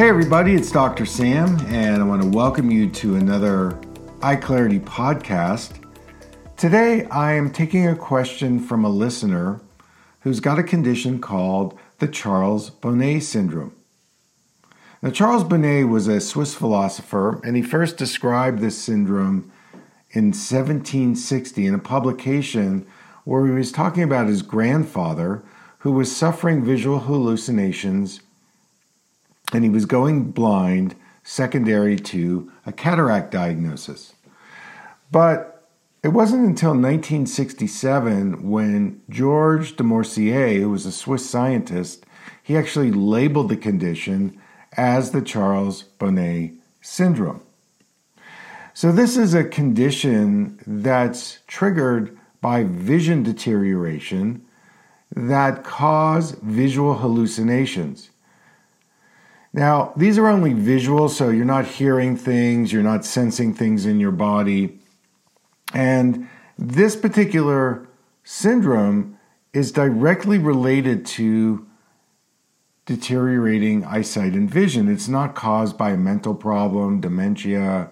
Hey, everybody, it's Dr. Sam, and I want to welcome you to another Eye Clarity podcast. Today, I am taking a question from a listener who's got a condition called the Charles Bonnet syndrome. Now, Charles Bonnet was a Swiss philosopher, and he first described this syndrome in 1760 in a publication where he was talking about his grandfather who was suffering visual hallucinations and he was going blind secondary to a cataract diagnosis. But it wasn't until 1967 when Georges de Morsier, who was a Swiss scientist, he actually labeled the condition as the Charles Bonnet syndrome. So, this is a condition that's triggered by vision deterioration that cause visual hallucinations. Now, these are only visual, so you're not hearing things, you're not sensing things in your body. And this particular syndrome is directly related to deteriorating eyesight and vision. It's not caused by a mental problem, dementia,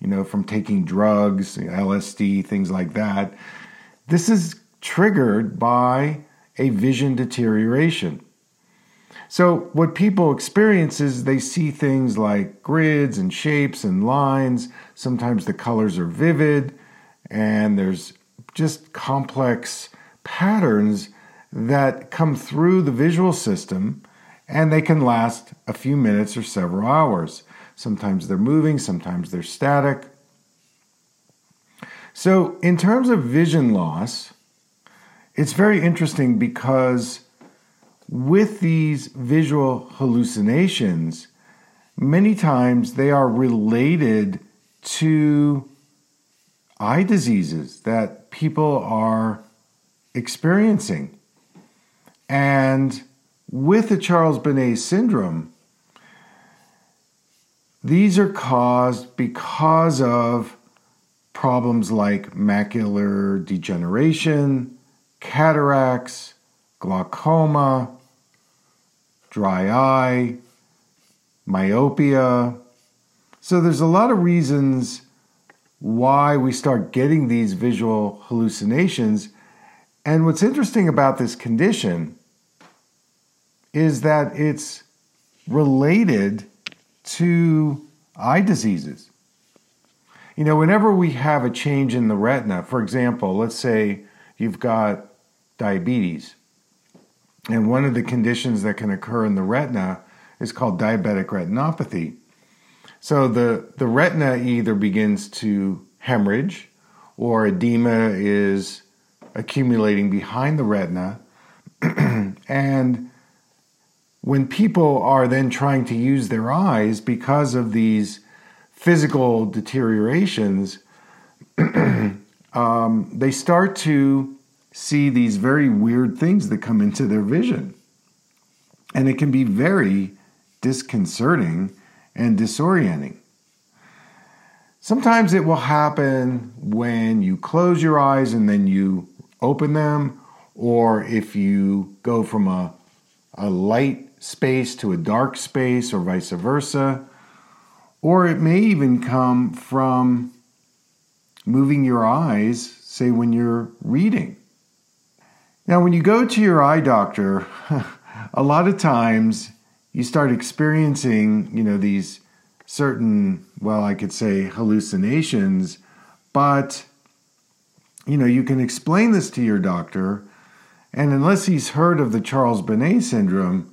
you know, from taking drugs, LSD, things like that. This is triggered by a vision deterioration. So, what people experience is they see things like grids and shapes and lines. Sometimes the colors are vivid, and there's just complex patterns that come through the visual system, and they can last a few minutes or several hours. Sometimes they're moving, sometimes they're static. So, in terms of vision loss, it's very interesting because with these visual hallucinations, many times they are related to eye diseases that people are experiencing. And with the Charles Bonnet syndrome, these are caused because of problems like macular degeneration, cataracts, glaucoma, dry eye, myopia. So there's a lot of reasons why we start getting these visual hallucinations. And what's interesting about this condition is that it's related to eye diseases. You know, whenever we have a change in the retina, for example, let's say you've got diabetes, and one of the conditions that can occur in the retina is called diabetic retinopathy. So the, the retina either begins to hemorrhage or edema is accumulating behind the retina. and when people are then trying to use their eyes because of these physical deteriorations, um, they start to see these very weird things that come into their vision. And it can be very disconcerting and disorienting. Sometimes it will happen when you close your eyes and then you open them, or if you go from a, a light space to a dark space, or vice versa. Or it may even come from moving your eyes, say when you're reading. Now, when you go to your eye doctor, a lot of times you start experiencing, you know, these certain, well, I could say hallucinations, but, you know, you can explain this to your doctor, and unless he's heard of the Charles Bonnet syndrome,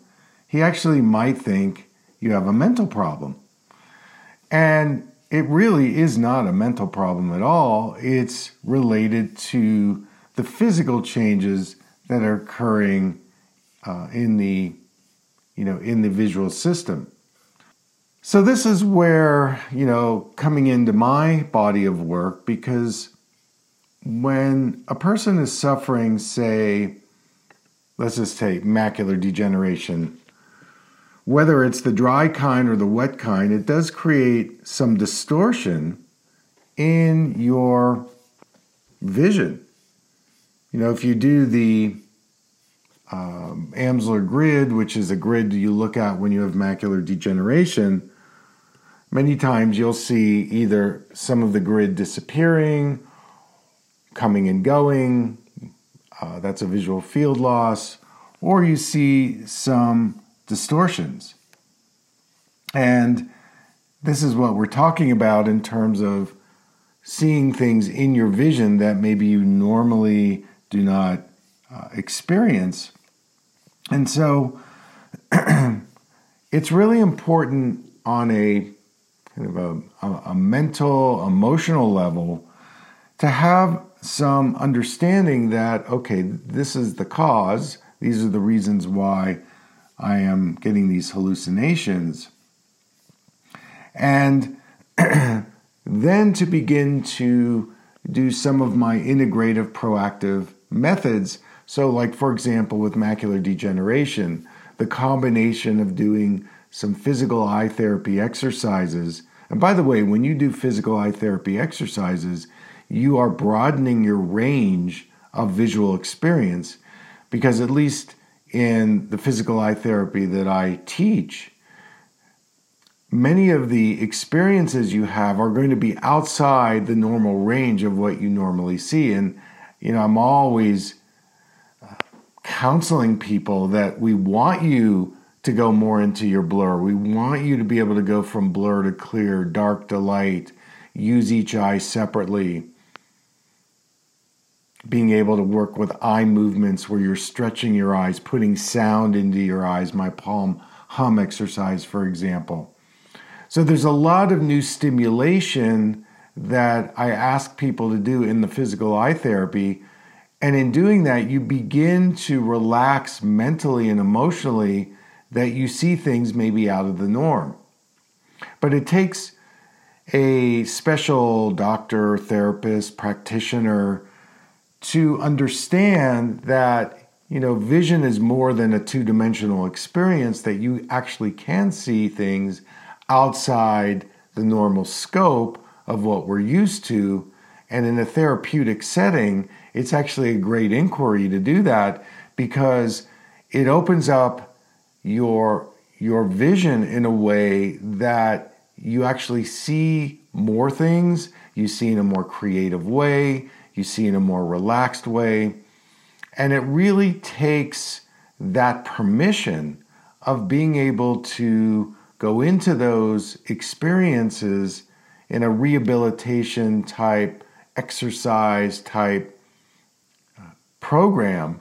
he actually might think you have a mental problem. And it really is not a mental problem at all. It's related to the physical changes that are occurring uh, in the you know in the visual system. So this is where you know coming into my body of work because when a person is suffering, say, let's just take macular degeneration, whether it's the dry kind or the wet kind, it does create some distortion in your vision. You know, if you do the um, Amsler grid, which is a grid you look at when you have macular degeneration, many times you'll see either some of the grid disappearing, coming and going, uh, that's a visual field loss, or you see some distortions. And this is what we're talking about in terms of seeing things in your vision that maybe you normally do not uh, experience. And so it's really important on a kind of a, a, a mental, emotional level to have some understanding that, okay, this is the cause, these are the reasons why I am getting these hallucinations. And then to begin to do some of my integrative proactive methods. So, like for example, with macular degeneration, the combination of doing some physical eye therapy exercises. And by the way, when you do physical eye therapy exercises, you are broadening your range of visual experience because, at least in the physical eye therapy that I teach, many of the experiences you have are going to be outside the normal range of what you normally see. And, you know, I'm always uh, counseling people that we want you to go more into your blur. We want you to be able to go from blur to clear, dark to light, use each eye separately being able to work with eye movements where you're stretching your eyes, putting sound into your eyes, my palm hum exercise, for example. So there's a lot of new stimulation that I ask people to do in the physical eye therapy. And in doing that, you begin to relax mentally and emotionally that you see things maybe out of the norm. But it takes a special doctor, therapist, practitioner to understand that you know vision is more than a two-dimensional experience that you actually can see things outside the normal scope of what we're used to and in a therapeutic setting it's actually a great inquiry to do that because it opens up your your vision in a way that you actually see more things you see in a more creative way you see in a more relaxed way. And it really takes that permission of being able to go into those experiences in a rehabilitation type, exercise type uh, program.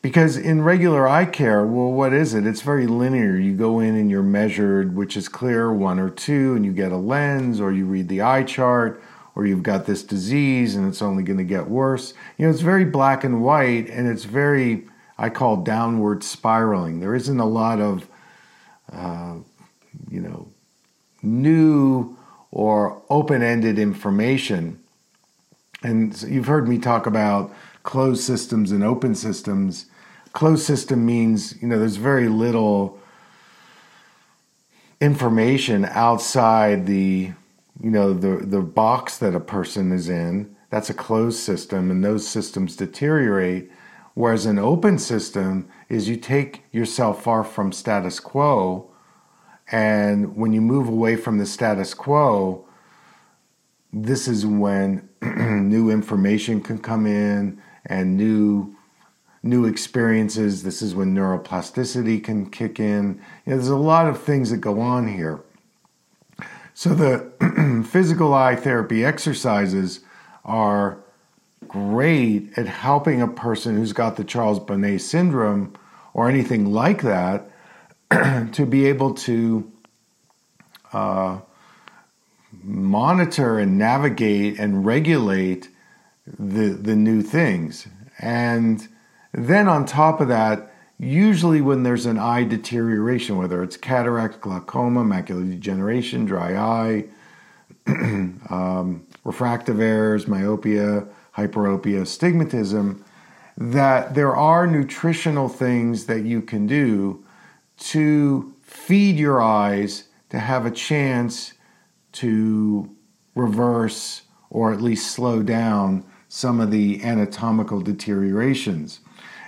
Because in regular eye care, well, what is it? It's very linear. You go in and you're measured, which is clear, one or two, and you get a lens, or you read the eye chart, or you've got this disease and it's only going to get worse. You know, it's very black and white and it's very, I call downward spiraling. There isn't a lot of, uh, you know, new open ended information. And you've heard me talk about closed systems and open systems. Closed system means, you know, there's very little information outside the you know the the box that a person is in that's a closed system and those systems deteriorate whereas an open system is you take yourself far from status quo and when you move away from the status quo this is when new information can come in and new new experiences. This is when neuroplasticity can kick in. You know, there's a lot of things that go on here. So the physical eye therapy exercises are great at helping a person who's got the Charles Bonnet syndrome or anything like that to be able to uh, monitor and navigate and regulate the the new things. And then on top of that, usually when there's an eye deterioration, whether it's cataract, glaucoma, macular degeneration, dry eye, um, refractive errors, myopia, hyperopia, stigmatism, that there are nutritional things that you can do to feed your eyes to have a chance to reverse or at least slow down some of the anatomical deteriorations.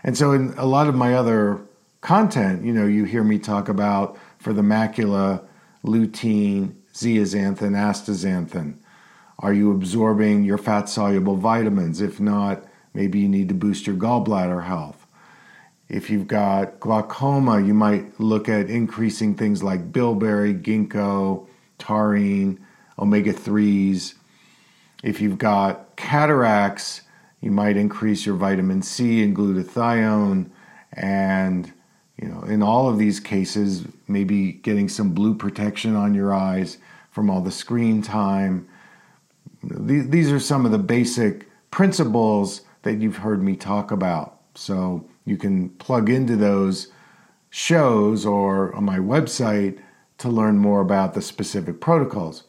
And so, in a lot of my other content, you know, you hear me talk about for the macula, lutein, zeaxanthin, astaxanthin. Are you absorbing your fat soluble vitamins? If not, maybe you need to boost your gallbladder health. If you've got glaucoma, you might look at increasing things like bilberry, ginkgo, taurine, omega 3s. If you've got cataracts, you might increase your vitamin C and glutathione. And, you know, in all of these cases, maybe getting some blue protection on your eyes from all the screen time. These are some of the basic principles that you've heard me talk about. So you can plug into those shows or on my website to learn more about the specific protocols.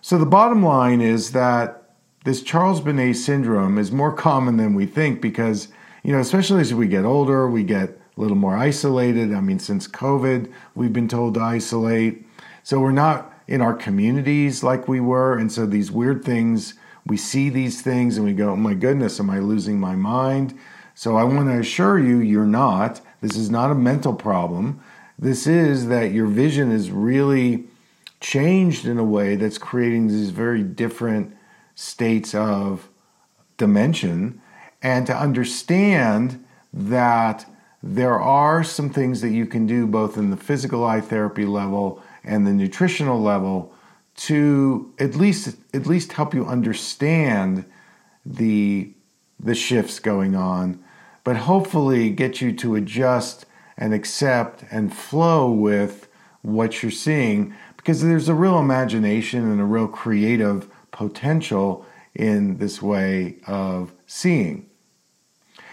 So the bottom line is that this Charles Bonnet syndrome is more common than we think because, you know, especially as we get older, we get a little more isolated. I mean, since COVID, we've been told to isolate. So we're not in our communities like we were. And so these weird things, we see these things and we go, oh my goodness, am I losing my mind? So I want to assure you, you're not. This is not a mental problem. This is that your vision is really changed in a way that's creating these very different states of dimension. And to understand that there are some things that you can do both in the physical eye therapy level and the nutritional level to at least at least help you understand the the shifts going on but hopefully get you to adjust and accept and flow with what you're seeing because there's a real imagination and a real creative potential in this way of seeing.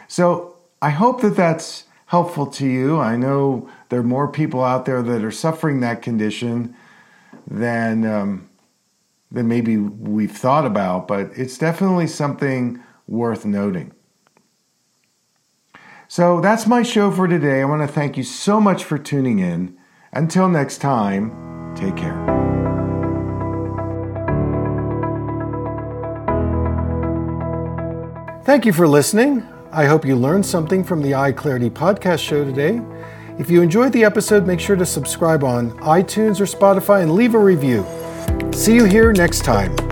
So I hope that that's helpful to you. I know there are more people out there that are suffering that condition than um, than maybe we've thought about, but it's definitely something worth noting. So that's my show for today. I want to thank you so much for tuning in. Until next time, take care. Thank you for listening. I hope you learned something from the Eye Clarity podcast show today. If you enjoyed the episode, make sure to subscribe on iTunes or Spotify and leave a review. See you here next time.